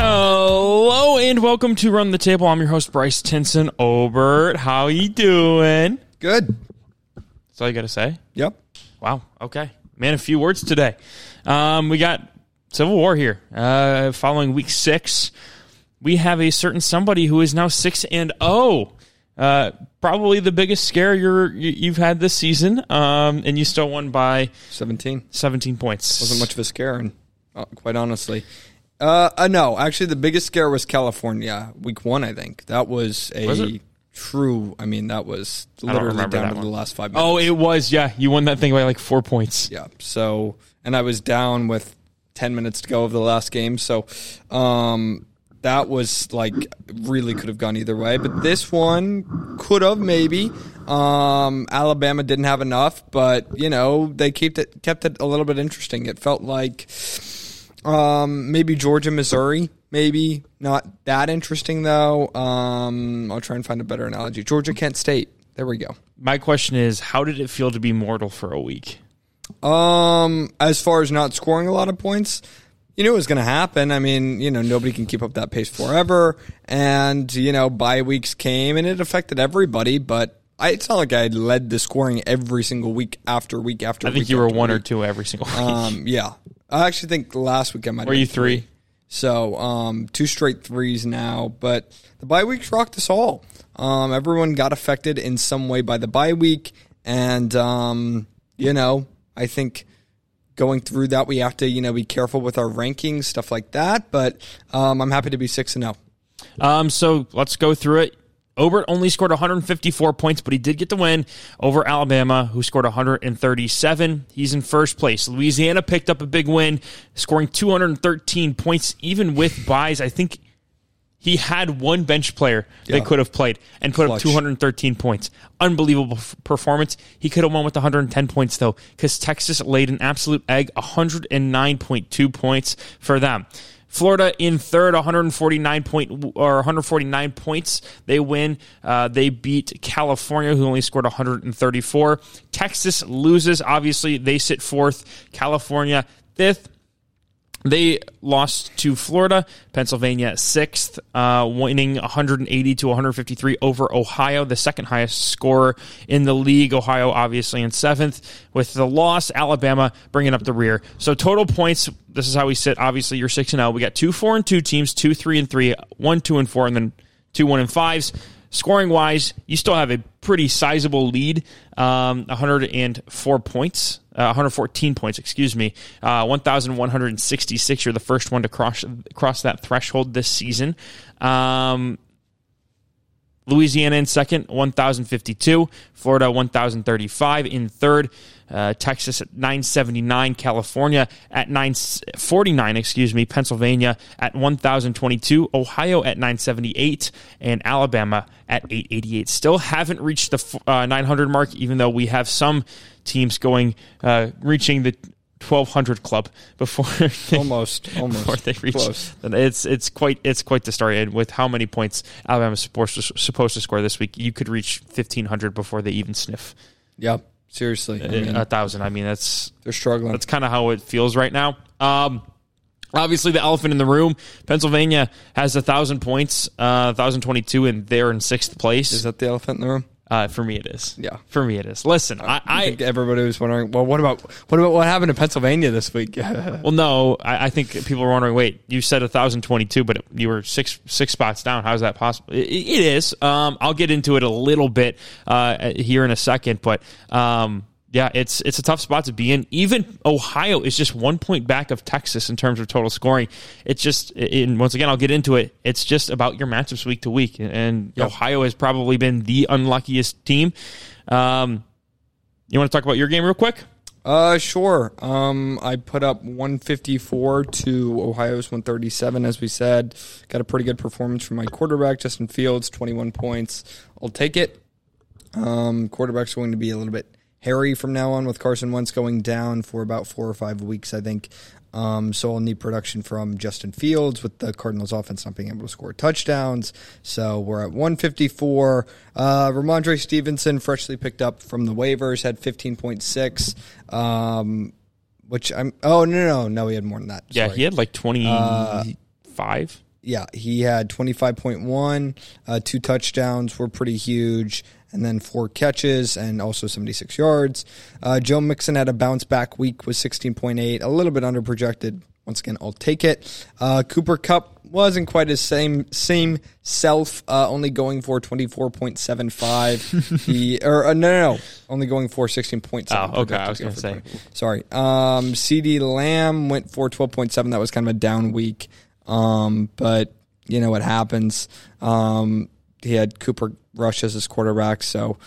Hello and welcome to Run the Table. I'm your host Bryce Tinson Obert. How you doing? Good. That's all you got to say. Yep. Wow. Okay, man. A few words today. Um, we got Civil War here. Uh, following week six, we have a certain somebody who is now six and zero. Uh, probably the biggest scare you're you- you've had this season. Um, and you still won by 17. 17 points. Wasn't much of a scare, and uh, quite honestly. Uh, uh, no, actually, the biggest scare was California, week one, I think. That was a Was true, I mean, that was literally down to one. the last five minutes. Oh, it was. Yeah, you won that thing by like four points. Yeah. So, and I was down with 10 minutes to go of the last game. So, um, that was like really could have gone either way. But this one could have maybe. Um, Alabama didn't have enough, but you know they kept it kept it a little bit interesting. It felt like um, maybe Georgia, Missouri, maybe not that interesting though. Um, I'll try and find a better analogy. Georgia, Kent State. There we go. My question is, how did it feel to be mortal for a week? Um, as far as not scoring a lot of points, you knew it was going to happen. I mean, you know, nobody can keep up that pace forever, and you know, bye weeks came and it affected everybody. But I, it's not like I led the scoring every single week after week after. Week. I think week you were one or two every single week. Um, yeah, I actually think last week I might. Were have you been three? So um, two straight threes now, but the bye weeks rocked us all. Um, everyone got affected in some way by the bye week, and um, you know, I think going through that we have to you know be careful with our rankings, stuff like that. But um, I'm happy to be six and zero. Um, so let's go through it. Obert only scored 154 points, but he did get the win over Alabama, who scored 137. He's in first place. Louisiana picked up a big win, scoring 213 points, even with buys. I think he had one bench player that could have played and put up 213 points. Unbelievable f- performance. He could have won with 110 points though, because Texas laid an absolute egg, 109.2 points for them. Florida in third, 149 point or 149 points. They win. Uh, they beat California, who only scored 134. Texas loses. Obviously, they sit fourth. California fifth. They lost to Florida, Pennsylvania sixth, uh, winning 180 to 153 over Ohio, the second highest score in the league. Ohio obviously in seventh. With the loss, Alabama bringing up the rear. So total points. This is how we sit. Obviously, you're six and zero. We got two four and two teams, two three and three, one two and four, and then two one and fives. Scoring wise, you still have a pretty sizable lead, um, 104 points, uh, 114 points, excuse me, uh, 1,166. You're the first one to cross cross that threshold this season. Um, Louisiana in second, 1,052. Florida, 1,035 in third. Uh, Texas at 979. California at 949, excuse me. Pennsylvania at 1,022. Ohio at 978. And Alabama at 888. Still haven't reached the uh, 900 mark, even though we have some teams going, uh, reaching the 1200 club before they, Almost, almost before they reach. close. It's it's quite it's quite the story. And with how many points Alabama's supposed to, supposed to score this week, you could reach 1500 before they even sniff Yep, seriously, I mean, a thousand. I mean, that's they're struggling. that's kind of how it feels right now. Um, obviously, the elephant in the room, Pennsylvania has a thousand points, uh, thousand twenty-two, and they're in sixth place. Is that the elephant in the room? Uh, for me, it is. Yeah. for me, it is. Listen, I, I think everybody was wondering. Well, what about what about what happened in Pennsylvania this week? well, no, I, I think people were wondering. Wait, you said thousand twenty-two, but you were six six spots down. How is that possible? It, it is. Um, I'll get into it a little bit uh, here in a second, but um, yeah, it's it's a tough spot to be in. Even Ohio is just one point back of Texas in terms of total scoring. It's just, and once again, I'll get into it. It's just about your matchups week to week, and Ohio has probably been the unluckiest team. Um, you want to talk about your game real quick? Uh, sure. Um, I put up 154 to Ohio's 137, as we said. Got a pretty good performance from my quarterback, Justin Fields, 21 points. I'll take it. Um, quarterback's going to be a little bit hairy from now on with Carson Wentz going down for about four or five weeks, I think. Um, so I'll need production from Justin Fields with the Cardinals offense not being able to score touchdowns. So we're at 154. Uh, Rhamondre Stevenson, freshly picked up from the waivers, had 15.6. Um, which I'm, oh, no, no, no, he had more than that. Yeah, Sorry. he had like 25. yeah, he had 25.1. Uh, two touchdowns were pretty huge. And then four catches and also 76 yards. Uh, Joe Mixon had a bounce back week with 16.8, a little bit under projected. Once again, I'll take it. Uh, Cooper Kupp wasn't quite his same same self, uh, only going for 24.75. he, or uh, no, no, no, only going for 16.7. Oh, okay, I was gonna say. Sorry. Um, CeeDee Lamb went for 12.7. That was kind of a down week. Um, but you know what happens. Um, he had Cooper Rush as his quarterback, so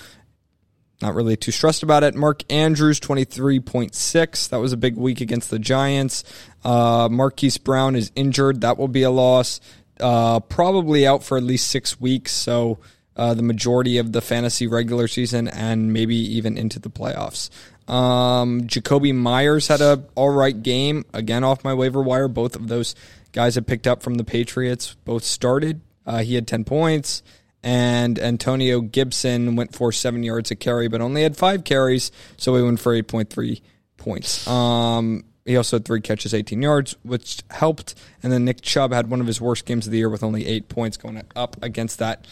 not really too stressed about it. Mark Andrews, 23.6. That was a big week against the Giants. Uh, Marquise Brown is injured. That will be a loss. Uh, probably out for at least six weeks, so uh, the majority of the fantasy regular season and maybe even into the playoffs. Um, Jakobi Meyers had a all right game again off my waiver wire. Both of those guys I picked up from the Patriots both started. Uh, he had ten points, and Antonio Gibson went for seven yards a carry, but only had five carries, so he went for eight point three points. Um, he also had three catches, 18 yards, which helped. And then Nick Chubb had one of his worst games of the year with only eight points going up against that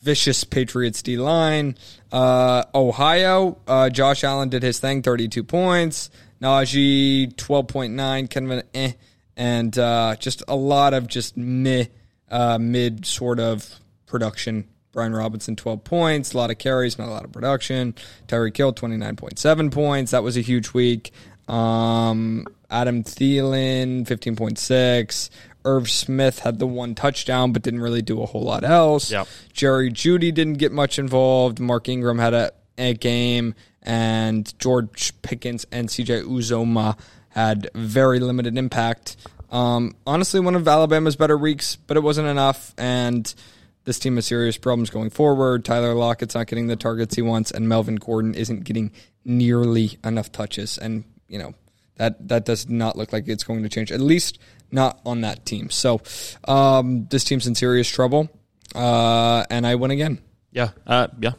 vicious Patriots D line. Uh, Ohio, uh, Josh Allen did his thing, 32 points. Najee, 12.9, kind of an eh. And uh, just a lot of just meh, uh, mid sort of production. Brian Robinson, 12 points, a lot of carries, not a lot of production. Tyreek Hill, 29.7 points. That was a huge week. Um, Adam Thielen, 15.6. Irv Smith had the one touchdown, but didn't really do a whole lot else. Yep. Jerry Jeudy didn't get much involved. Mark Ingram had a, a game, and George Pickens and CJ Uzomah had very limited impact. Um, honestly, one of Alabama's better weeks, but it wasn't enough, and this team has serious problems going forward. Tyler Lockett's not getting the targets he wants, and Melvin Gordon isn't getting nearly enough touches. And you know that that does not look like it's going to change. At least not on that team. So um, this team's in serious trouble, uh, and I win again. Yeah, uh, yeah.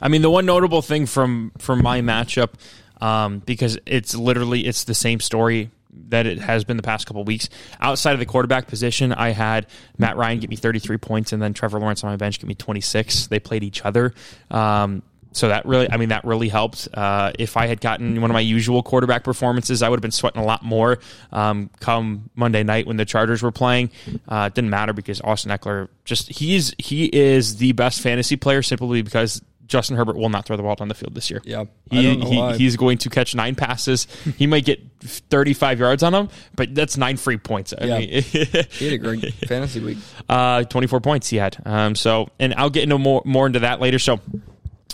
I mean, the one notable thing from from my matchup, um, because it's literally it's the same story that it has been the past couple weeks. Outside of the quarterback position, I had Matt Ryan get me 33 points, and then Trevor Lawrence on my bench get me 26. They played each other. Um, so that really, I mean, that really helped. Uh, if I had gotten one of my usual quarterback performances, I would have been sweating a lot more um, come Monday night when the Chargers were playing. Uh, it didn't matter because Austin Ekeler just he's he is the best fantasy player simply because Justin Herbert will not throw the ball down the field this year. Yeah, he, he he's going to catch nine passes. he might get 35 yards on them, but that's nine free points. I Yeah. mean, he had a great fantasy week. uh, 24 points he had. Um, so, and I'll get into more more into that later. So,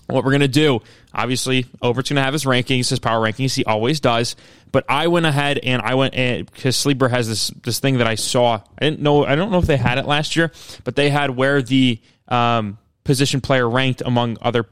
what we're gonna do, obviously, Obert's gonna have his rankings, his power rankings. He always does. But I went ahead and I went because Sleeper has this this thing that I saw. I didn't know. I don't know if they had it last year, but they had where the um, position player ranked among other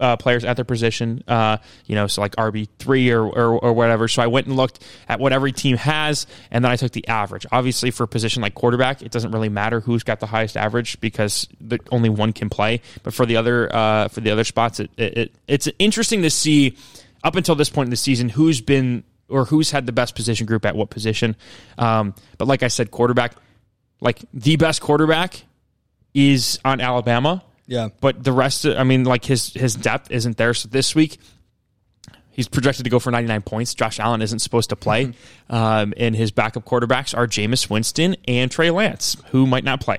uh, players at their position, uh, you know, so like RB three or, or or whatever. So I went and looked at what every team has, and then I took the average. Obviously, for a position like quarterback, it doesn't really matter who's got the highest average because the, only one can play. But for the other uh, for the other spots, it, it, it it's interesting to see up until this point in the season who's been or who's had the best position group at what position. Um, but like I said, quarterback, like the best quarterback is on Alabama. Yeah, But the rest, I mean, like his his depth isn't there. So this week, he's projected to go for 99 points. Josh Allen isn't supposed to play, um, and his backup quarterbacks are Jameis Winston and Trey Lance, who might not play.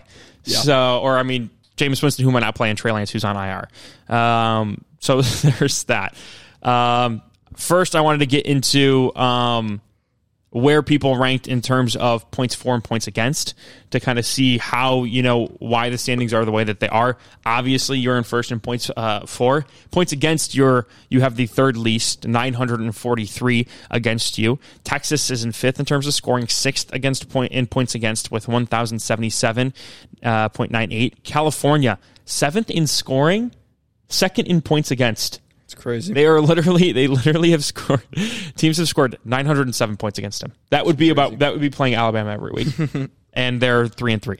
So, or I mean, Jameis Winston, who might not play, and Trey Lance, who's on IR. Um, so there's that. Um, first, I wanted to get into. Where people ranked in terms of points for and points against to kind of see how you know why the standings are the way that they are. Obviously, you're in first in points uh, for points against. Your you have the third least, 943 against you. Texas is in fifth in terms of scoring, sixth against point in points against with 1,077.98. California seventh in scoring, second in points against. It's crazy. They are literally they literally have scored teams have scored 907 points against him. That would be about that would be playing Alabama every week. and they're 3 and 3.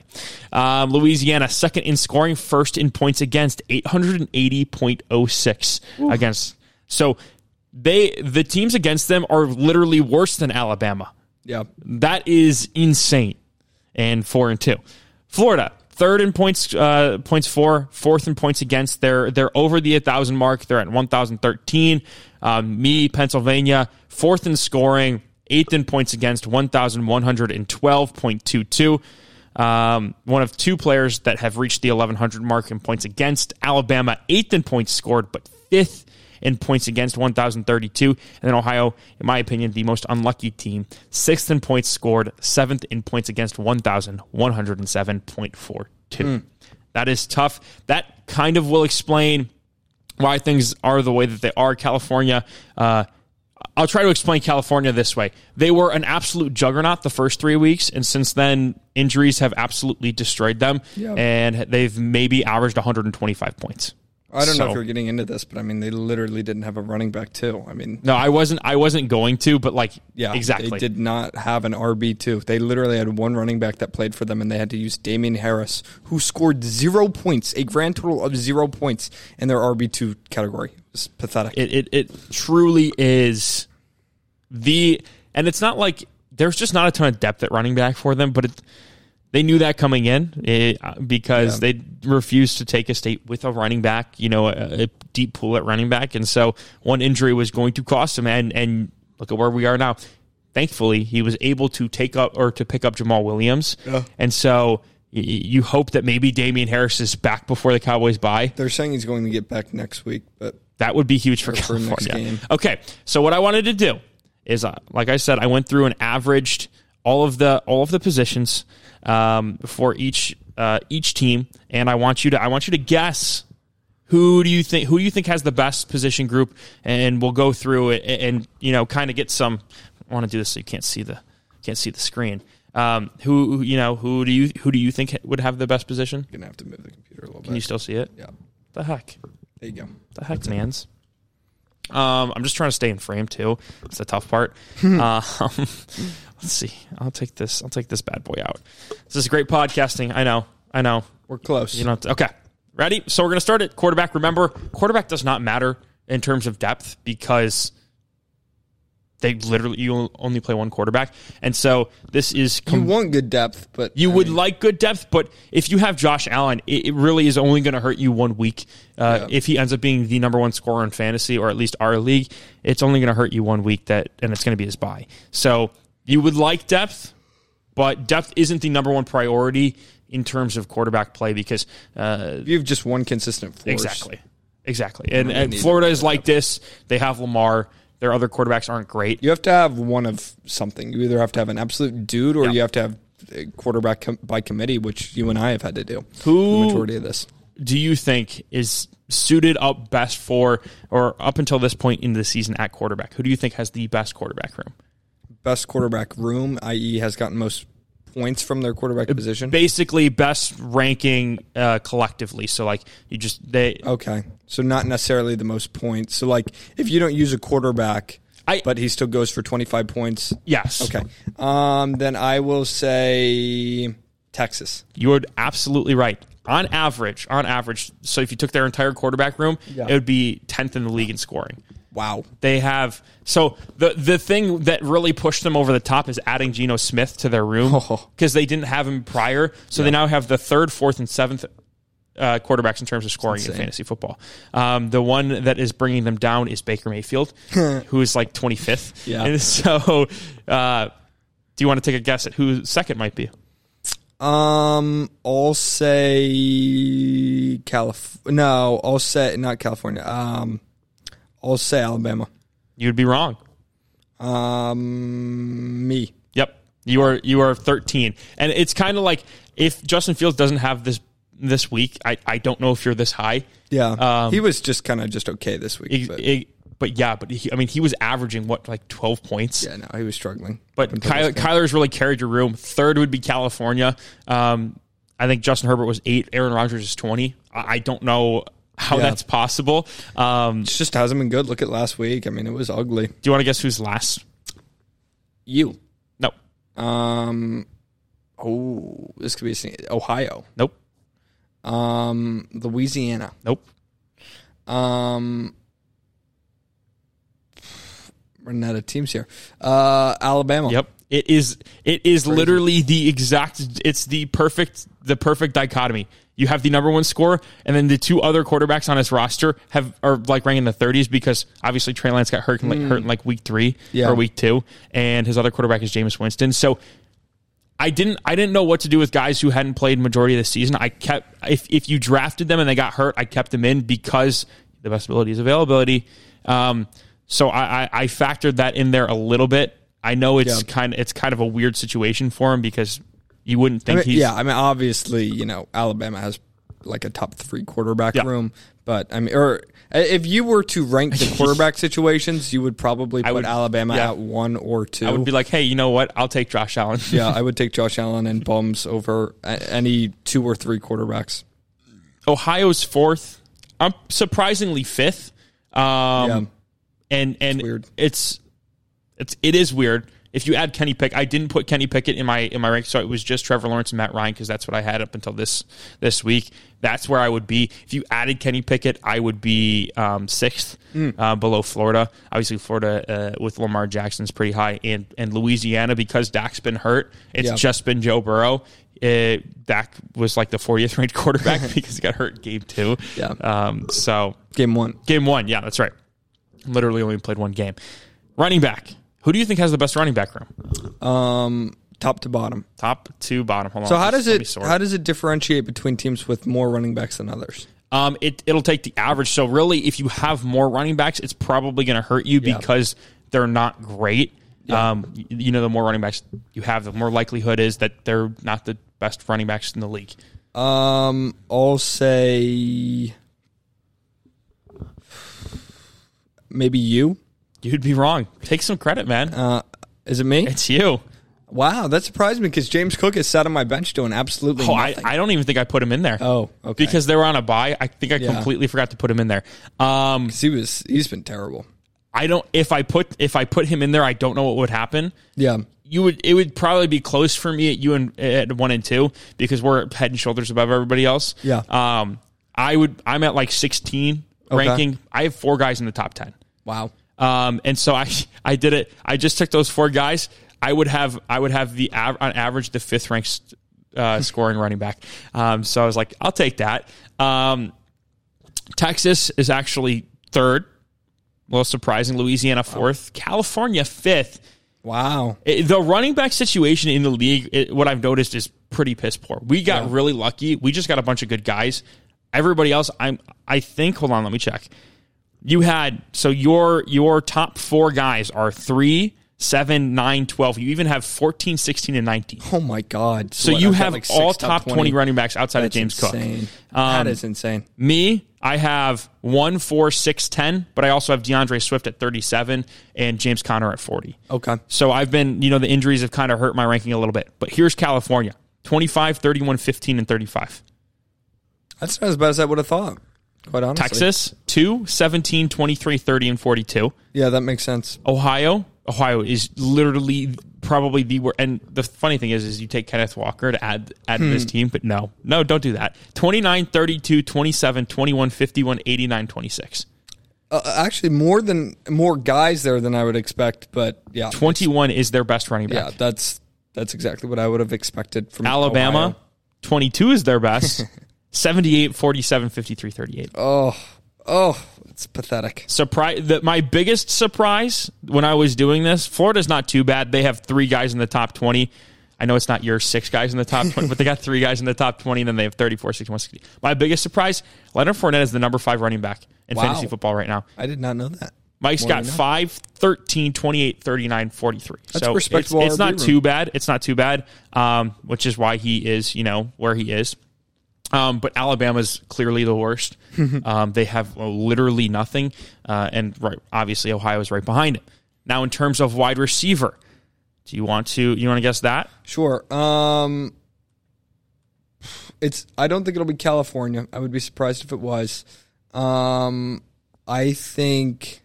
Um, Louisiana second in scoring, first in points against 880.06 against. So they the teams against them are literally worse than Alabama. yeah. That is insane. And 4 and 2. Florida Third in points, uh, points for, fourth in points against. They're they're over the 1,000 mark. They're at 1,013. Um, me, Pennsylvania, fourth in scoring, eighth in points against, 1,112.22. Um, one of two players that have reached the 1,100 mark in points against. Alabama, eighth in points scored, but fifth in points against, 1,032. And then Ohio, in my opinion, the most unlucky team, sixth in points scored, seventh in points against, 1,107.42. That is tough. That kind of will explain why things are the way that they are. California, uh, I'll try to explain California this way. They were an absolute juggernaut the first three weeks, and since then, injuries have absolutely destroyed them, Yeah. and they've maybe averaged 125 points. I don't know if you're getting into this, but I mean, they literally didn't have a running back too. I mean, No, I wasn't. I wasn't going to, but like, yeah, exactly. They did not have an RB two. They literally had one running back that played for them, and they had to use Damien Harris, who scored zero points, a grand total of zero points in their RB two category. It was pathetic. It, it it truly is the, and it's not like there's just not a ton of depth at running back for them, but it, they knew that coming in eh, because they refused to take a state with a running back, you know, a, a deep pool at running back, and so one injury was going to cost him. And and look at where we are now. Thankfully, he was able to take up or to pick up Jamaal Williams, Yeah. and so. y- You hope that maybe Damien Harris is back before the Cowboys buy. They're saying he's going to get back next week, but That would be huge for for next California. game. Okay, so what I wanted to do is, uh, like I said, I went through and averaged all of the all of the positions um, for each uh, each team, and I want you to I want you to guess who do you think who do you think has the best position group, and we'll go through it and, and you know kind of get some. I want to do this so you can't see the can't see the screen. Um, who you know who do you who do you think would have the best position? you're gonna have to move the computer a little bit. Can you still see it? Yeah, The heck. there you go. The heck, man's. Um, I'm just trying to stay in frame too. It's the tough part. um, let's see. I'll take this. I'll take this bad boy out. This is great podcasting. I know. I know. We're close. You know. Okay. Ready? So we're gonna start it. quarterback. Remember, quarterback does not matter in terms of depth because they literally you only play one quarterback, and so this is you want good depth, but you I would mean, like good depth, but if you have Josh Allen, it, it really is only going to hurt you one week. Uh, Yeah. If he ends up being the number one scorer in fantasy, or at least our league, it's only going to hurt you one week. That and it's going to be his buy. So you would like depth, but depth isn't the number one priority in terms of quarterback play because uh, you have just one consistent force. exactly, exactly. And, really and Florida is like this. They have Lamar. Their other quarterbacks aren't great. You have to have one of something. You either have to have an absolute dude, or Yeah. you have to have a quarterback com- by committee, which you and I have had to do. Who- the majority of this? do you think is suited up best for, or up until this point in the season at quarterback? Who do you think has the best quarterback room? Best quarterback room, i.e., has gotten most points from their quarterback position. Basically, best ranking uh, collectively. So, like, you just they. Okay, so not necessarily the most points. So, like, if you don't use a quarterback, I- but he still goes for twenty five points. Yes. Okay, um, then I will say Texas. You are absolutely right. On average, on average, so if you took their entire quarterback room, Yeah. it would be tenth in the league in scoring. Wow. They have so the the thing that really pushed them over the top is adding Geno Smith to their room Oh. because they didn't have him prior. So they now have the third, fourth, and seventh uh, quarterbacks in terms of scoring in fantasy football. Um, the one that is bringing them down is Baker Mayfield, who is like twenty fifth. Yeah. And so, uh, do you want to take a guess at who second might be? Um, I'll say Calif. No, I'll say not California. Um, I'll say Alabama. You'd be wrong. Um, me. Yep. You are you are 13. And it's kind of like if Justin Fields doesn't have this this week, I, I don't know if you're this high. Yeah, Um, he was just kind of just okay this week. It- but it- but yeah, but he, I mean, he was averaging what like 12 points. yeah, no, he was struggling. But Kyler. Kyler's really carried your room. Third would be California. Um, I think Justin Herbert was eight. Aaron Rodgers is 20. I, I don't know how Yeah. that's possible. Um, It just hasn't been good. Look at last week. I mean, it was ugly. do you want to guess who's last? You. No, Um. Oh, this could be a, Ohio. nope, Um. Louisiana. nope. Um. Running out of teams here. Uh, Alabama. Yep. It is it is literally the exact it's the perfect the perfect dichotomy. You have the number one score, and then the two other quarterbacks on his roster have are like ranking in the thirties because obviously Trey Lance got hurt in like, hurt in like week three Yeah. or week two, and his other quarterback is Jameis Winston. So I didn't I didn't know what to do with guys who hadn't played majority of the season. I kept if if you drafted them and they got hurt, I kept them in because the best ability is availability. Um, so I, I, I factored that in there a little bit. I know it's Yeah. kind of it's kind of a weird situation for him because you wouldn't I think mean, he's yeah, I mean, obviously, you know, Alabama has like a top three quarterback Yeah. room, but I mean, or if you were to rank the quarterback situations, you would probably put would- Alabama yeah. at one or two. I would be like, hey, you know what? I'll take Josh Allen. yeah, I would take Josh Allen and Bums over any two or three quarterbacks. Ohio's fourth. I'm surprisingly fifth. Um, Yeah. And and weird. it's it's it is weird. If you add Kenny Pickett, I didn't put Kenny Pickett in my in my rank, so it was just Trevor Lawrence and Matt Ryan because that's what I had up until this this week. That's where I would be. If you added Kenny Pickett, I would be um, sixth Hmm. uh, below Florida. Obviously, Florida uh, with Lamar Jackson's pretty high, and and Louisiana because Dak's been hurt. It's Yeah. just been Joe Burrow. Uh, Dak was like the 40th ranked quarterback because he got hurt game two. Yeah. Um, so Game one. Game one, yeah, that's right. Literally only played one game. Running back. Who do you think has the best running back room? Um, top to bottom. Top to bottom. Hold on. So how does it how does it differentiate between teams with more running backs than others? um, it it'll take the average. So really, if you have more running backs, it's probably going to hurt you Yeah. because they're not great. Um, you know, the more running backs you have, the more likelihood is that they're not the best running backs in the league. Um, I'll say maybe you. You'd be wrong. Take some credit, man. Uh, is it me? It's you. Wow, that surprised me because James Cook has sat on my bench doing absolutely Oh, I, nothing. I don't even think I put him in there. oh, okay. Because they were on a buy. I think I Yeah. completely forgot to put him in there. Um, he was he's been terrible. I don't if I put if I put him in there, I don't know what would happen. Yeah, You would it would probably be close for me at you and at one and two because we're head and shoulders above everybody else. Yeah. Um, I would I'm at like 16 Okay. ranking. I have four guys in the top 10. Wow. Um, and so I I did it. I just took those four guys. I would have I would have the on average the fifth ranked uh, scoring running back. Um, so I was like, I'll take that. Um, Texas is actually third. A little surprising. Louisiana fourth. California fifth. Wow. It- the running back situation in the league, it, what I've noticed is pretty piss poor. We got Yeah. really lucky. We just got a bunch of good guys. Everybody else, I'm I think. Hold on, let me check. You had so your your top four guys are three, seven, nine, 12. You even have 14, 16, and 19. Oh my God. So you I've have like all top 20. running backs outside That's of James insane. Cook. Um, that is insane. Me, I have one, four, six, ten, but I also have D'Andre Swift at 37 and James Conner at 40. Okay. So I've been, you know, the injuries have kind of hurt my ranking a little bit. But here's California 25, 31, 15, and 35. That's not as bad as I would have thought. Quite honestly. Texas, 2, 17, 23, 30, and 42. Yeah, that makes sense. Ohio, Ohio is literally probably the worst. And the funny thing is, is you take Kenneth Walker to add add to Hmm. this team, but no, no, don't do that. 29, 32, 27, 21, 51, 89, 26. Uh, actually, more than more guys there than I would expect. But yeah, 21 is their best running yeah, back. that's that's exactly what I would have expected from Alabama, Ohio. 22 is their best. 78, 47, 53, 38. Oh, oh, it's pathetic. surprise that my biggest surprise when I was doing this, Florida's not too bad. They have three guys in the top 20. I know it's not your six guys in the top 20, but they got three guys in the top 20, and then they have 34, 61, 60. My biggest surprise, Leonard Fournette is the number five running back in Wow. fantasy football right now. I did not know that. Mike's More got than 5, 13, 28, 39, 43. That's so respectable It's, it's not room. too bad. It's not too bad, um, which is why he is, you know, where he is. Um, but Alabama's clearly the worst. um, they have uh, literally nothing, uh, and right, obviously Ohio is right behind it. Now, in terms of wide receiver, do you want to you want to guess that? Sure. Um, it's. I don't think it'll be California. I would be surprised if it was. Um, I think.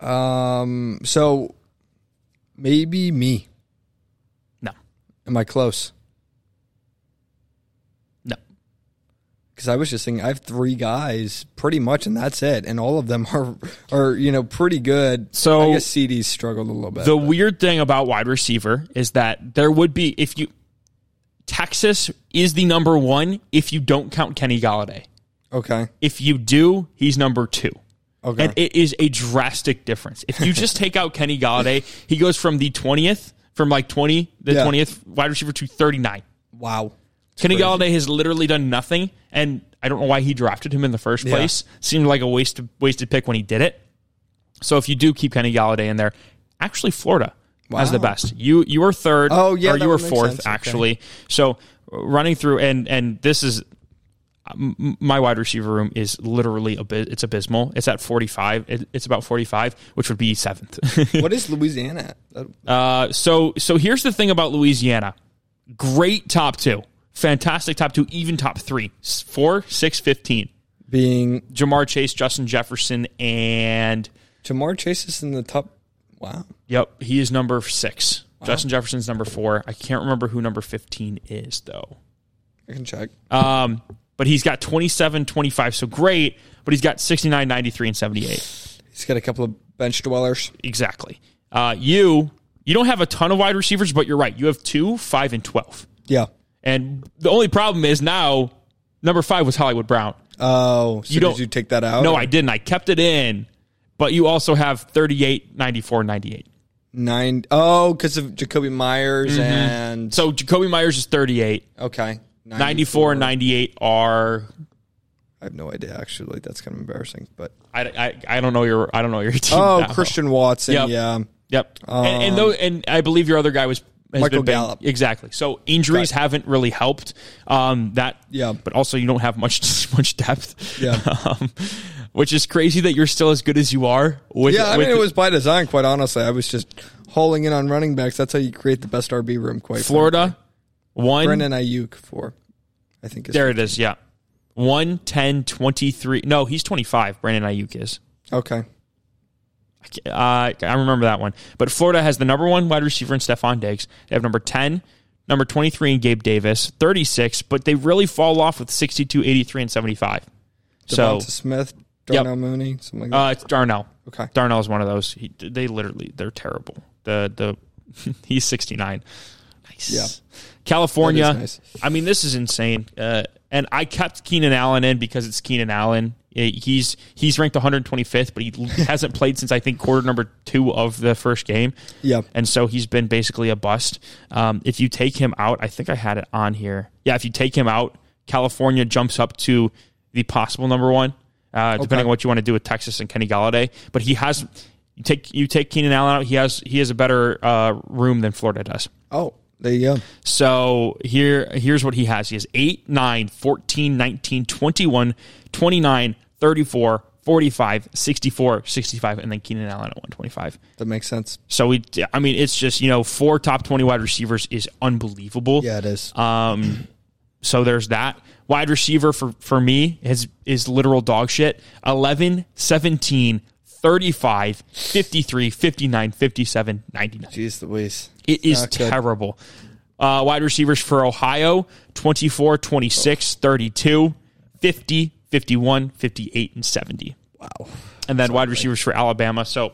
Um, so maybe me. No, Am I close? no. Because I was just thinking, I have three guys, pretty much, and that's it. And all of them are, are you know, pretty good. So- I guess CeeDee's struggled a little bit. The weird thing about wide receiver is that there would be if you Texas is the number one if you don't count Kenny Golladay. okay, If you do, he's number two. okay, And it is a drastic difference. If you just take out Kenny Golladay, he goes from the 20th, from like 20, the Yeah. 20th wide receiver to 39. wow. Kenny crazy. Golladay has literally done nothing, and I don't know why he drafted him in the first Yeah. place. Seemed like a wasted wasted pick when he did it. So if you do keep Kenny Golladay in there, actually Florida has the best. You you were third. Oh, yeah, or you were fourth sense. Okay. actually. So running through and and this is my wide receiver room is literally a bit. It's abysmal. It's at forty five. It, it's about forty five, which would be seventh. What is Louisiana? Uh, so so here's the thing about Louisiana. Great top two. Fantastic top two, even top three. Four, six, fifteen. Being Ja'Marr Chase, Justin Jefferson, and Ja'Marr Chase is in the top. Wow. yep, he is number six. Justin Jefferson's number four. I can't remember who number 15 is, though. I can check. Um, but he's got 27, 25, so great, but he's got 69, 93, and 78. He's got a couple of bench dwellers. Exactly. Uh, you you don't have a ton of wide receivers, but you're right. You have two, five, and 12. Yeah. And the only problem is now number five was Hollywood Brown. Oh, so You don't- did you take that out? No, or I didn't. I kept it in, but you also have 38, 94, 98. nine oh because of Jakobi Meyers Mm-hmm. and So Jakobi Meyers is 38. okay 94 and 98 are I have no idea actually. That's kind of embarrassing, but I, I, I don't know your I don't know your team. oh. Christian Watson, Yep. yeah, Yep. and and, though, and I believe your other guy was Michael been Gallup. Exactly. So injuries Right. haven't really helped. Um, that Yeah. But also you don't have much much depth. Yeah. Um, which is crazy that you're still as good as you are. With, yeah. I with mean, it was by design. Quite honestly, I was just hauling in on running backs. That's how you create the best RB room. Quite Florida. One. frankly. Brandon Aiyuk for, I think. Is There it is. Yeah. 1, 10, 23. No, he's 25. Brandon Aiyuk is. Okay. Uh, I remember that one. But Florida has the number one wide receiver in Stefon Diggs. They have number 10, number 23 in Gabe Davis, 36, but they really fall off with 62, 83, and 75. So DeVonta Smith, Yep. Darnell Mooney, something like that. uh, it's Darnell. okay. Darnell is one of those. He, they literally, they're terrible. The the He's 69. Nice. Yeah. California. Nice. I mean, this is insane. Uh, and I kept Keenan Allen in because it's Keenan Allen. Uh, He's he's ranked 125th, but he hasn't played since I think quarter number two of the first game. Yeah. And so he's been basically a bust. Um, if you take him out, I think I had it on here. Yeah, if you take him out, California jumps up to the possible number one, uh, depending Okay. on what you want to do with Texas and Kenny Golladay. But he has you take you take Keenan Allen out. He has he has a better uh, room than Florida does. Oh, there you go. So here here's what he has. He has 8, 9, 14, 19, 21, 29, 34, 45, 64, 65, and then Keenan Allen at 125. That makes sense. So we, I mean, it's just you know four top twenty wide receivers is unbelievable. Yeah, it is. Um, so there's that wide receiver for for me is is literal dog shit. 11, 17, 35, 53, 59, 57, 99. Jeez Louise. It is terrible. Uh, wide receivers for Ohio 24, 26, 32, 50, 51, 58, and 70. Wow. And then wide receivers for Alabama. So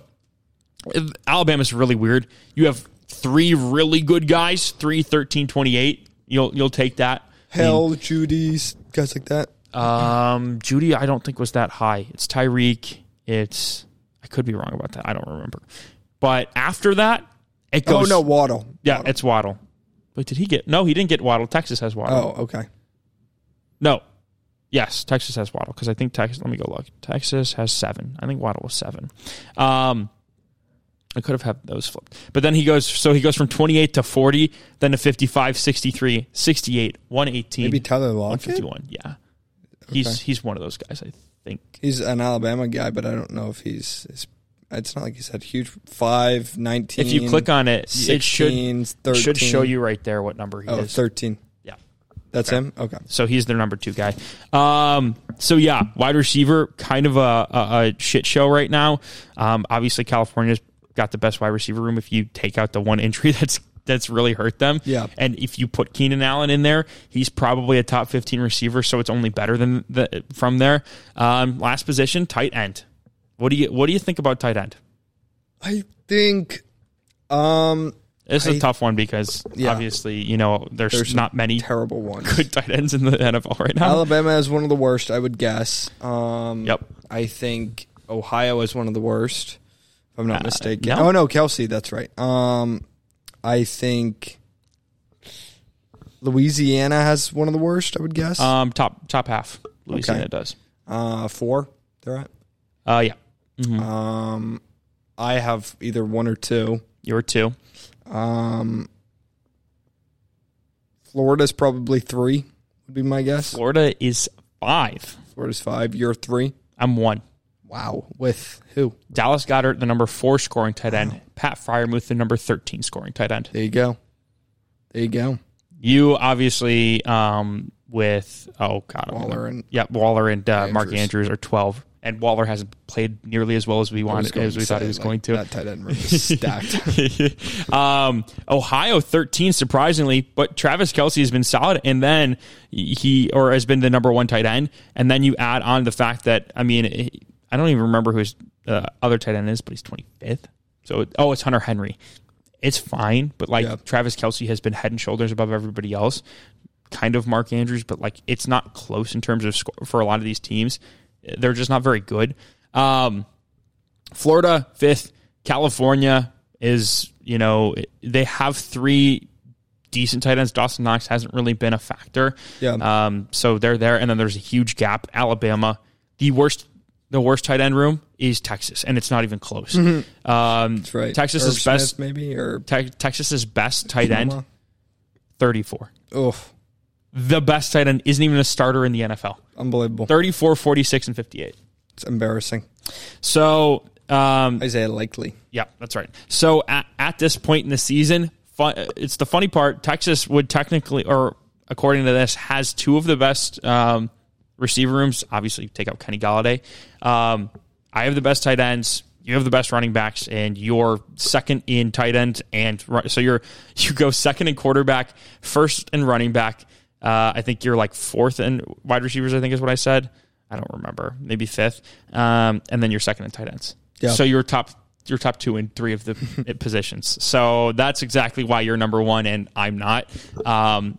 Alabama's really weird. You have three really good guys, 3, 13, 28. You'll you'll take that. Hell, Jeudy's guys like that. Um, Judy, I don't think was that high. It's Tyreek. It's I could be wrong about that. I don't remember. But after that, it Oh no, Waddle. yeah, Waddle. it's Waddle. Wait, did he get? No, he didn't get Waddle. Texas has Waddle. Oh, okay. No. Yes, Texas has Waddle because I think Texas. Let me go look. Texas has seven. I think Waddle was seven. Um, I could have had those flipped. But then he goes. So he goes from 28 to 40, then to 55, 63, 68, 118, Maybe Tyler Lockett. 151. Yeah, he's he's one of those guys. I think. He's an Alabama guy, but I don't know if he's. It's not like he's had huge five, 19. If you click on it, it should 16, it should show you right there what number he Oh, is. 13. Yeah. That's him. Okay. So he's their number two guy. Um, so yeah, wide receiver, kind of a, a, a shit show right now. Um, obviously, California's got the best wide receiver room. If you take out the one injury that's that's really hurt them, Yeah. And if you put Keenan Allen in there, he's probably a top fifteen receiver. So it's only better than the from there. Um, last position, tight end. What do you what do you think about tight end? I think. Um, This is I- a tough one because Yeah. obviously you know there's, There's not many terrible ones. good tight ends in the NFL right now. Alabama is one of the worst, I would guess. Um, Yep. I think Ohio is one of the worst, if I'm not Uh, mistaken. no. Oh no, Kelce, that's right. Um, I think Louisiana has one of the worst. I would guess. Um, top top half. Louisiana Okay. does. uh, four. They're at. Uh, yeah, Um, I have either one or two. you were two. Um, Florida's probably three. Would be my guess. Florida is five. Florida's five. You're three. I'm one. Wow. With who? Dallas Goedert, the number four scoring tight end. Pat Freiermuth, the number thirteen scoring tight end. There you go. There you go. You obviously um with oh god Waller and yeah Waller and uh, Mark Andrews. Andrews are twelve, and Waller hasn't played nearly as well as we wanted as we thought he was like, going to. That tight end room is stacked. um, Ohio 13, surprisingly, but Travis Kelce has been solid. And then he, or has been the number one tight end. And then you add on the fact that, I mean, I don't even remember who his uh, other tight end is, but he's 25th. So, oh, it's Hunter Henry. It's fine, but like Yeah. Travis Kelce has been head and shoulders above everybody else. Kind of Mark Andrews, but like it's not close in terms of score for a lot of these teams. They're just not very good. Um, Florida fifth, California is you know they have three decent tight ends. Dawson Knox hasn't really been a factor. Yeah. Um, so they're there, and then there's a huge gap. Alabama, the worst, the worst tight end room is Texas, and it's not even close. Um, That's right. Texas is best. Maybe or Te- Texas's best tight end, thirty-four. Oh, The best tight end isn't even a starter in the NFL. Unbelievable. 34, 46, and 58. It's embarrassing. So um, Isaiah Likely. Yeah, that's right. So at, at this point in the season, fun, it's the funny part. Texas would technically, or according to this, has two of the best um, receiver rooms. Obviously, take out Kenny Golladay. Um, I have the best tight ends. You have the best running backs, and you're second in tight end, and so you're you go second in quarterback, first in running back. Uh, I think you're like fourth in wide receivers. I think is what I said. I don't remember. Maybe fifth, um, and then you're second in tight ends. Yeah. So you're top you're top two in three of the positions. So that's exactly why you're number one and I'm not. Um,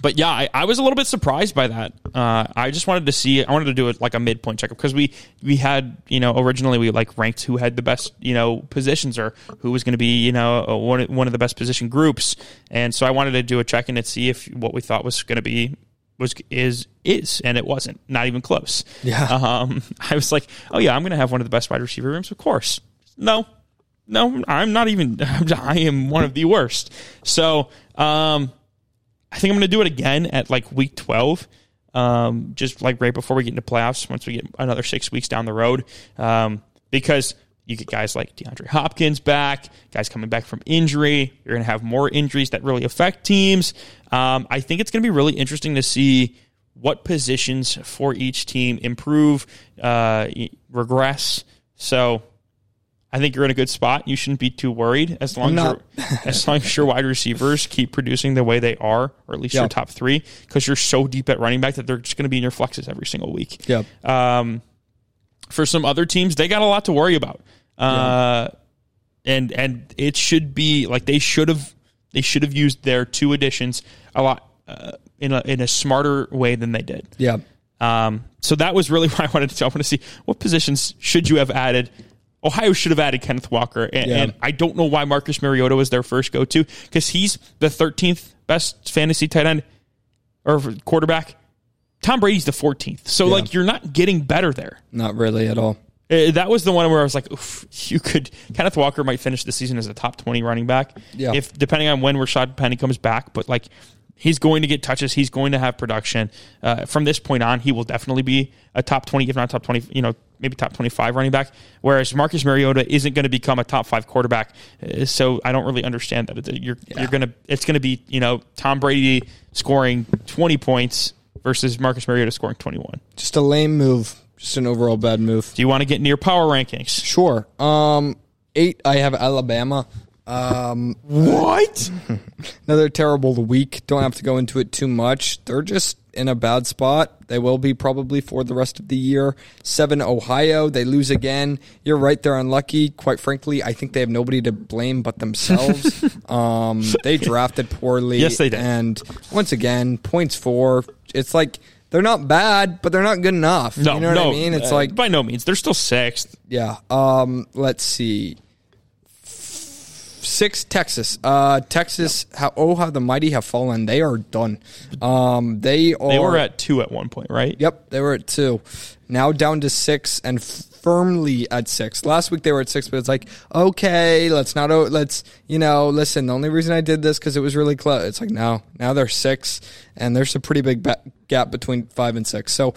but yeah, I, I was a little bit surprised by that. Uh, I just wanted to see. I wanted to do it like a midpoint checkup because we we had you know originally we like ranked who had the best you know positions or who was going to be you know uh, one one of the best position groups, and so I wanted to do a check in and see if what we thought was going to be was is is and it wasn't not even close. Yeah. Um, I was like, oh yeah, I'm going to have one of the best wide receiver rooms, of course. No, no, I'm not even. I am one of the worst. So, um, I think I'm going to do it again at like week 12, um, just like right before we get into playoffs. Once we get another six weeks down the road, um, because you get guys like DeAndre Hopkins back, guys coming back from injury. You're going to have more injuries that really affect teams. Um, I think it's going to be really interesting to see what positions for each team improve, uh, regress. So I think you're in a good spot. You shouldn't be too worried as long as as long as your wide receivers keep producing the way they are, or at least Yeah. your top three, because you're so deep at running back that they're just going to be in your flexes every single week. Yep. Um, for some other teams, they got a lot to worry about. Uh, and and it should be like they should have they should have used their two additions a lot uh, in a in a smarter way than they did. Yeah. Um, so that was really why I wanted to. I want to see what positions should you have added. Ohio should have added Kenneth Walker, and, Yeah. and I don't know why Marcus Mariota was their first go to because he's the 13th best fantasy tight end or quarterback. Tom Brady's the 14th, so Yeah. like you're not getting better there. Not really at all. Uh, that was the one where I was like, Oof, you could Kenneth Walker might finish the season as a top 20 running back, Yeah. if depending on when Rashaad Penny comes back, but like He's going to get touches. He's going to have production. Uh, from this point on, he will definitely be a top 20, if not top 20, you know, maybe top 25 running back. Whereas Marcus Mariota isn't going to become a top five quarterback. Uh, so I don't really understand that. You're, Yeah. you're going to, it's going to be, you know, Tom Brady scoring 20 points versus Marcus Mariota scoring 21. Just a lame move. Just an overall bad move. Do you want to get near power rankings? Sure. Um, eight. I have Alabama. Um, What? another terrible the week. Don't have to go into it too much. They're just in a bad spot. They will be probably for the rest of the year. Seven Ohio. They lose again. You're right. They're unlucky. Quite frankly, I think they have nobody to blame but themselves. um, they drafted poorly. Yes, they did. And once again, points for. It's like they're not bad, but they're not good enough. No, you know what no. I mean? It's uh, like by no means. They're still sixth. yeah. Um, let's see. Six Texas. Uh, Texas. How oh how the mighty have fallen. They are done. Um, they are. They were at two at one point, right? Yep, they were at two. Now down to six and firmly at six. Last week they were at six, but it's like okay, let's not. Let's you know. Listen, the only reason I did this because it was really close. It's like no, now they're six, and there's a pretty big ba- gap between five and six. So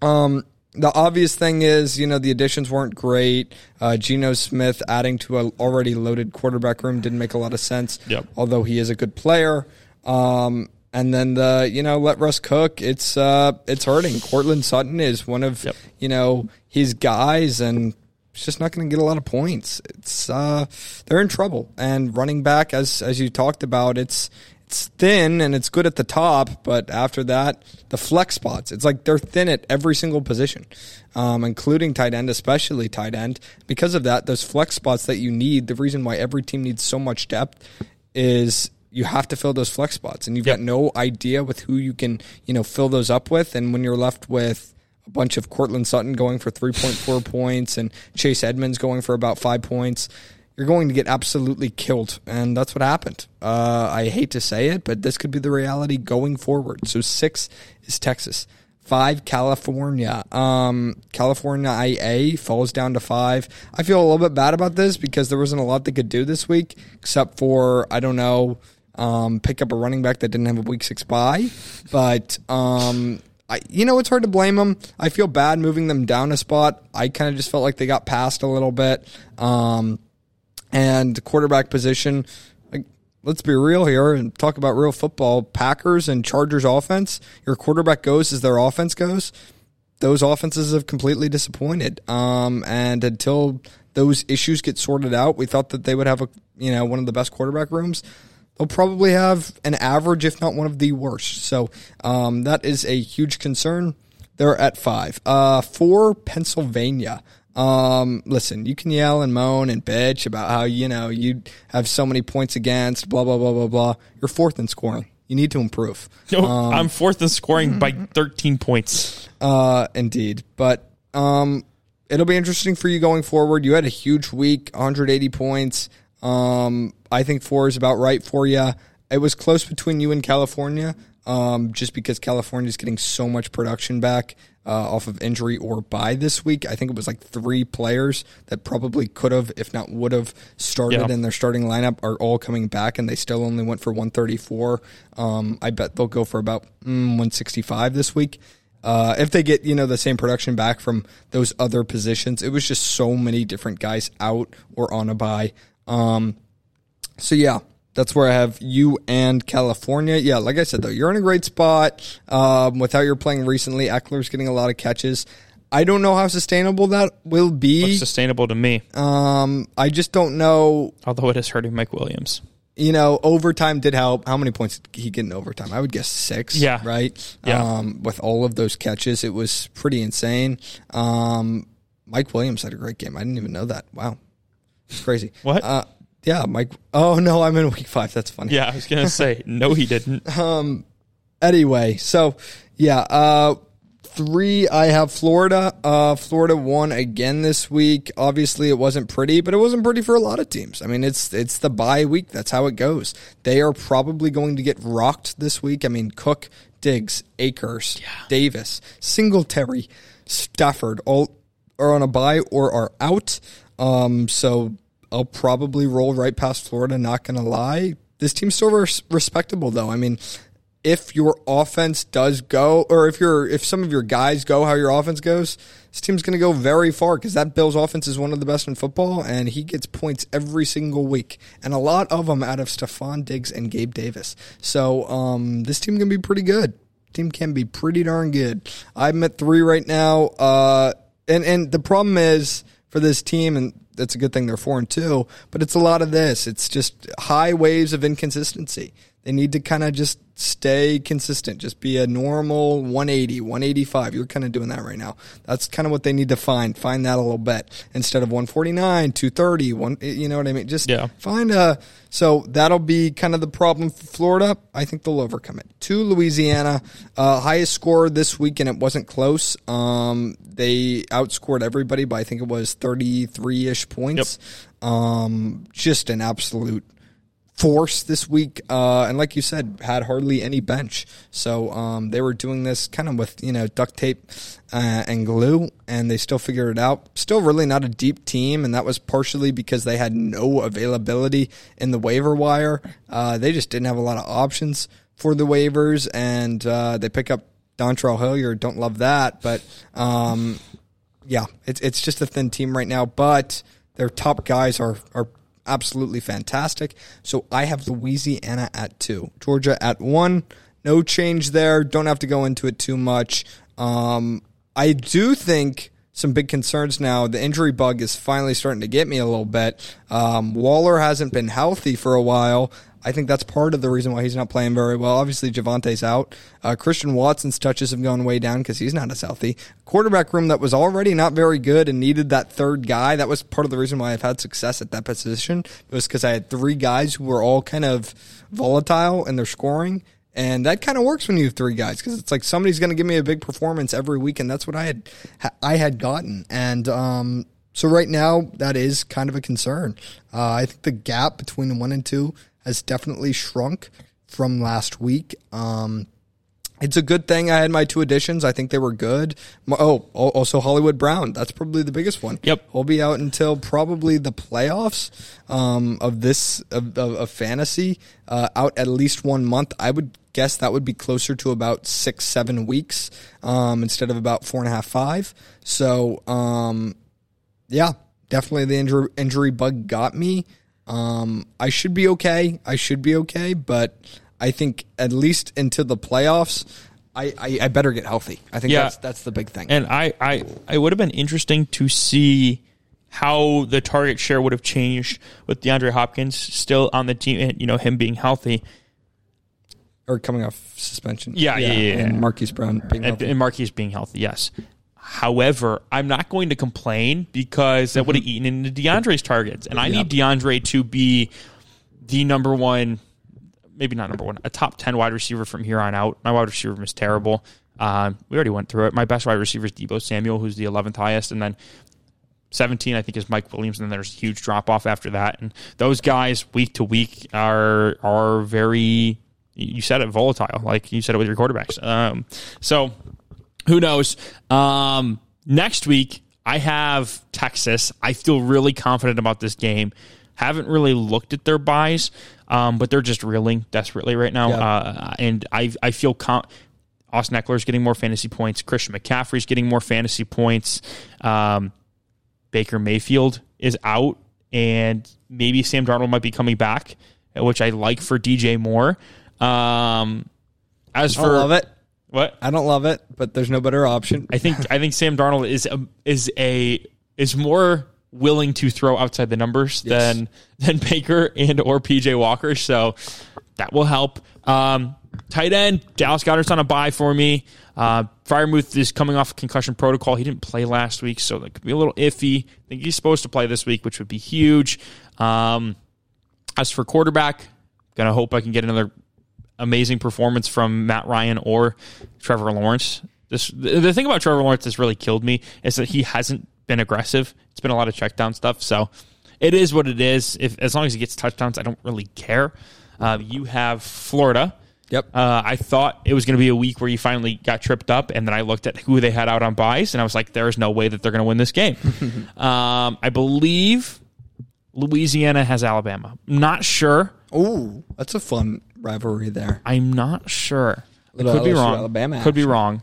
um, the obvious thing is, you know, the additions weren't great. Uh, Geno Smith adding to an already loaded quarterback room didn't make a lot of sense. Yep. Although he is a good player. Um, and then the, you know, let Russ cook. It's, uh, it's hurting. Courtland Sutton is one of, Yep. you know, his guys and it's just not going to get a lot of points. It's, uh, they're in trouble. And running back, as, as you talked about, it's, it's thin and it's good at the top, but after that, the flex spots, it's like they're thin at every single position, um, including tight end, especially tight end. Because of that, those flex spots that you need, the reason why every team needs so much depth is you have to fill those flex spots, and you've got no idea with who you can, you know, fill those up with. And when you're left with a bunch of Courtland Sutton going for 3.4 points and Chase Edmonds going for about five points, you're going to get absolutely killed. And that's what happened. Uh, I hate to say it, but this could be the reality going forward. So six is Texas. Five, California. Um, California IA falls down to five. I feel a little bit bad about this because there wasn't a lot they could do this week, except for, I don't know, um, pick up a running back that didn't have a week six bye. But, um, I, you know, it's hard to blame them. I feel bad moving them down a spot. I kind of just felt like they got passed a little bit. Um, and quarterback position, let's be real here and talk about real football. Packers and Chargers offense, your quarterback goes as their offense goes. Those offenses have completely disappointed. Um, and until those issues get sorted out, we thought that they would have a, you know, one of the best quarterback rooms. They'll probably have an average, if not one of the worst. So um, that is a huge concern. They're at five. Uh, four, Pennsylvania. Um, listen, you can yell and moan and bitch about how, you know, you have so many points against, blah, blah, blah, blah, blah. You're fourth in scoring. You need to improve. No, I'm fourth in scoring by 13 points. Uh, indeed. But um, it'll be interesting for you going forward. You had a huge week, 180 points. Um, I think four is about right for you. It was close between you and California, um, just because California is getting so much production back uh, off of injury or bye this week. I think it was like three players that probably could have, if not would have, started Yeah. in their starting lineup are all coming back, and they still only went for 134. Um, I bet they'll go for about mm, 165 this week. Uh, if they get you know the same production back from those other positions, it was just so many different guys out or on a bye. Um, so yeah, that's where I have you and California. Yeah, like I said though, you're in a great spot. Um, with how you're playing recently, Ekeler's getting a lot of catches. I don't know how sustainable that will be. Sustainable to me, Um, I just don't know. although it is hurting Mike Williams. You know, overtime did help. How many points did he get in overtime? I would guess six. Yeah. Right. Yeah. Um, with all of those catches, it was pretty insane. Um, Mike Williams had a great game. I didn't even know that. Wow. It's crazy. What? Uh, yeah, Mike. Oh no, I'm in week five. That's funny. Yeah, I was going to say, no, he didn't. Um. Anyway, so yeah, uh, three. I have Florida. Uh, Florida won again this week. Obviously, it wasn't pretty, but it wasn't pretty for a lot of teams. I mean, it's it's the bye week. That's how it goes. They are probably going to get rocked this week. I mean, Cook, Diggs, Akers, Davis, Singletary, Stafford, all are on a bye or are out. Um, so I'll probably roll right past Florida. Not gonna lie, this team's still res- respectable though. I mean, if your offense does go, or if your if some of your guys go how your offense goes, this team's going to go very far because that Bills offense is one of the best in football, and he gets points every single week, and a lot of them out of Stefon Diggs and Gabe Davis. So um, this team can be pretty good. Team can be pretty darn good. I'm at three right now, uh, and and the problem is for this team, and that's a good thing they're four and two, but it's a lot of this. It's just high waves of inconsistency. They need to kind of just stay consistent, just be a normal 180, 185. You're kind of doing that right now. That's kind of what they need to find. Find that a little bit instead of 149, 230, one, you know what I mean? Just Yeah. find a, so that'll be kind of the problem for Florida. I think they'll overcome it. To Louisiana, uh, highest score this week, and it wasn't close. Um, they outscored everybody by I think it was 33 ish points. Um, just an absolute force this week, uh, and like you said, had hardly any bench. So um, they were doing this kind of with you know duct tape uh, and glue, and they still figured it out. Still, really not a deep team, and that was partially because they had no availability in the waiver wire. Uh, they just didn't have a lot of options for the waivers, and uh, they pick up Dontrell Hilliard. Don't love that, but um, yeah, it's it's just a thin team right now. But their top guys are are absolutely fantastic. So I have Louisiana at two, Georgia at one. No change there. Don't have to go into it too much. Um, I do think some big concerns now. The injury bug is finally starting to get me a little bit. Um, Waller hasn't been healthy for a while. I think that's part of the reason why he's not playing very well. Obviously, Javonte's out. Uh, Christian Watson's touches have gone way down because he's not as healthy. Quarterback room that was already not very good and needed that third guy. That was part of the reason why I've had success at that position. It was because I had three guys who were all kind of volatile in their scoring. And that kind of works when you have three guys because it's like somebody's going to give me a big performance every week, and that's what I had I had gotten. And um, so right now, that is kind of a concern. Uh, I think the gap between one and two has definitely shrunk from last week. Um, it's a good thing I had my two additions. I think they were good. Oh, also Hollywood Brown. That's probably the biggest one. Yep. He'll be out until probably the playoffs um, of this of, of, of fantasy. Uh, out at least one month. I would guess that would be closer to about six, seven weeks um, instead of about four and a half, five. So, um, yeah, definitely the injury injury bug got me. Um, I should be okay. I should be okay, but I think at least into the playoffs, I, I, I better get healthy. I think Yeah. that's that's the big thing. And I, I, it would have been interesting to see how the target share would have changed with DeAndre Hopkins still on the team, and you know him being healthy, or coming off suspension. Yeah, yeah, yeah, And yeah. Marquise Brown being and, healthy. and Marquise being healthy. Yes. However, I'm not going to complain because that would have eaten into DeAndre's targets, and I need DeAndre to be the number one, maybe not number one, a top ten wide receiver from here on out. My wide receiver is terrible. Um, we already went through it. My best wide receiver is Deebo Samuel, who's the 11th highest, and then 17, I think, is Mike Williams, and then there's a huge drop off after that. And those guys, week to week, are are very. You said it, volatile. Like you said it with your quarterbacks. Um, so who knows? Um, next week, I have Texas. I feel really confident about this game. Haven't really looked at their byes, um, but they're just reeling desperately right now. Yeah. Uh, and I I feel com- Austin Ekeler's getting more fantasy points. Christian McCaffrey is getting more fantasy points. Um, Baker Mayfield is out, and maybe Sam Darnold might be coming back, which I like for DJ Moore. Um, as I for love it. What I don't love it, but there's no better option. I think I think Sam Darnold is a, is a is more willing to throw outside the numbers Yes. than than Baker and or PJ Walker. So that will help. Um, tight end Dallas Goedert's on a bye for me. Uh, Freiermuth is coming off concussion protocol. He didn't play last week, so that could be a little iffy. I think he's supposed to play this week, which would be huge. Um, as for quarterback, gonna hope I can get another amazing performance from Matt Ryan or Trevor Lawrence. This the thing about Trevor Lawrence that's really killed me is that he hasn't been aggressive. It's been a lot of check down stuff. So it is what it is. If as long as he gets touchdowns, I don't really care. Uh, you have Florida. Yep. Uh, I thought it was going to be a week where you finally got tripped up, and then I looked at who they had out on byes, and I was like, "There is no way that they're going to win this game." um, I believe Louisiana has Alabama. Not sure. Ooh, that's a fun rivalry there. I'm not sure. I Little could be wrong. Alabama could be wrong.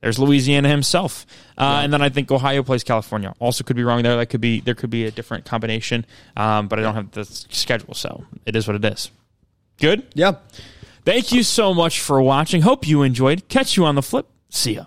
There's Louisiana himself, uh, and then I think Ohio plays California. Also, could be wrong there. That could be there could be a different combination, um, but I don't have the schedule, so it is what it is. Good. Yeah. Thank you so much for watching. Hope you enjoyed. Catch you on the flip. See ya.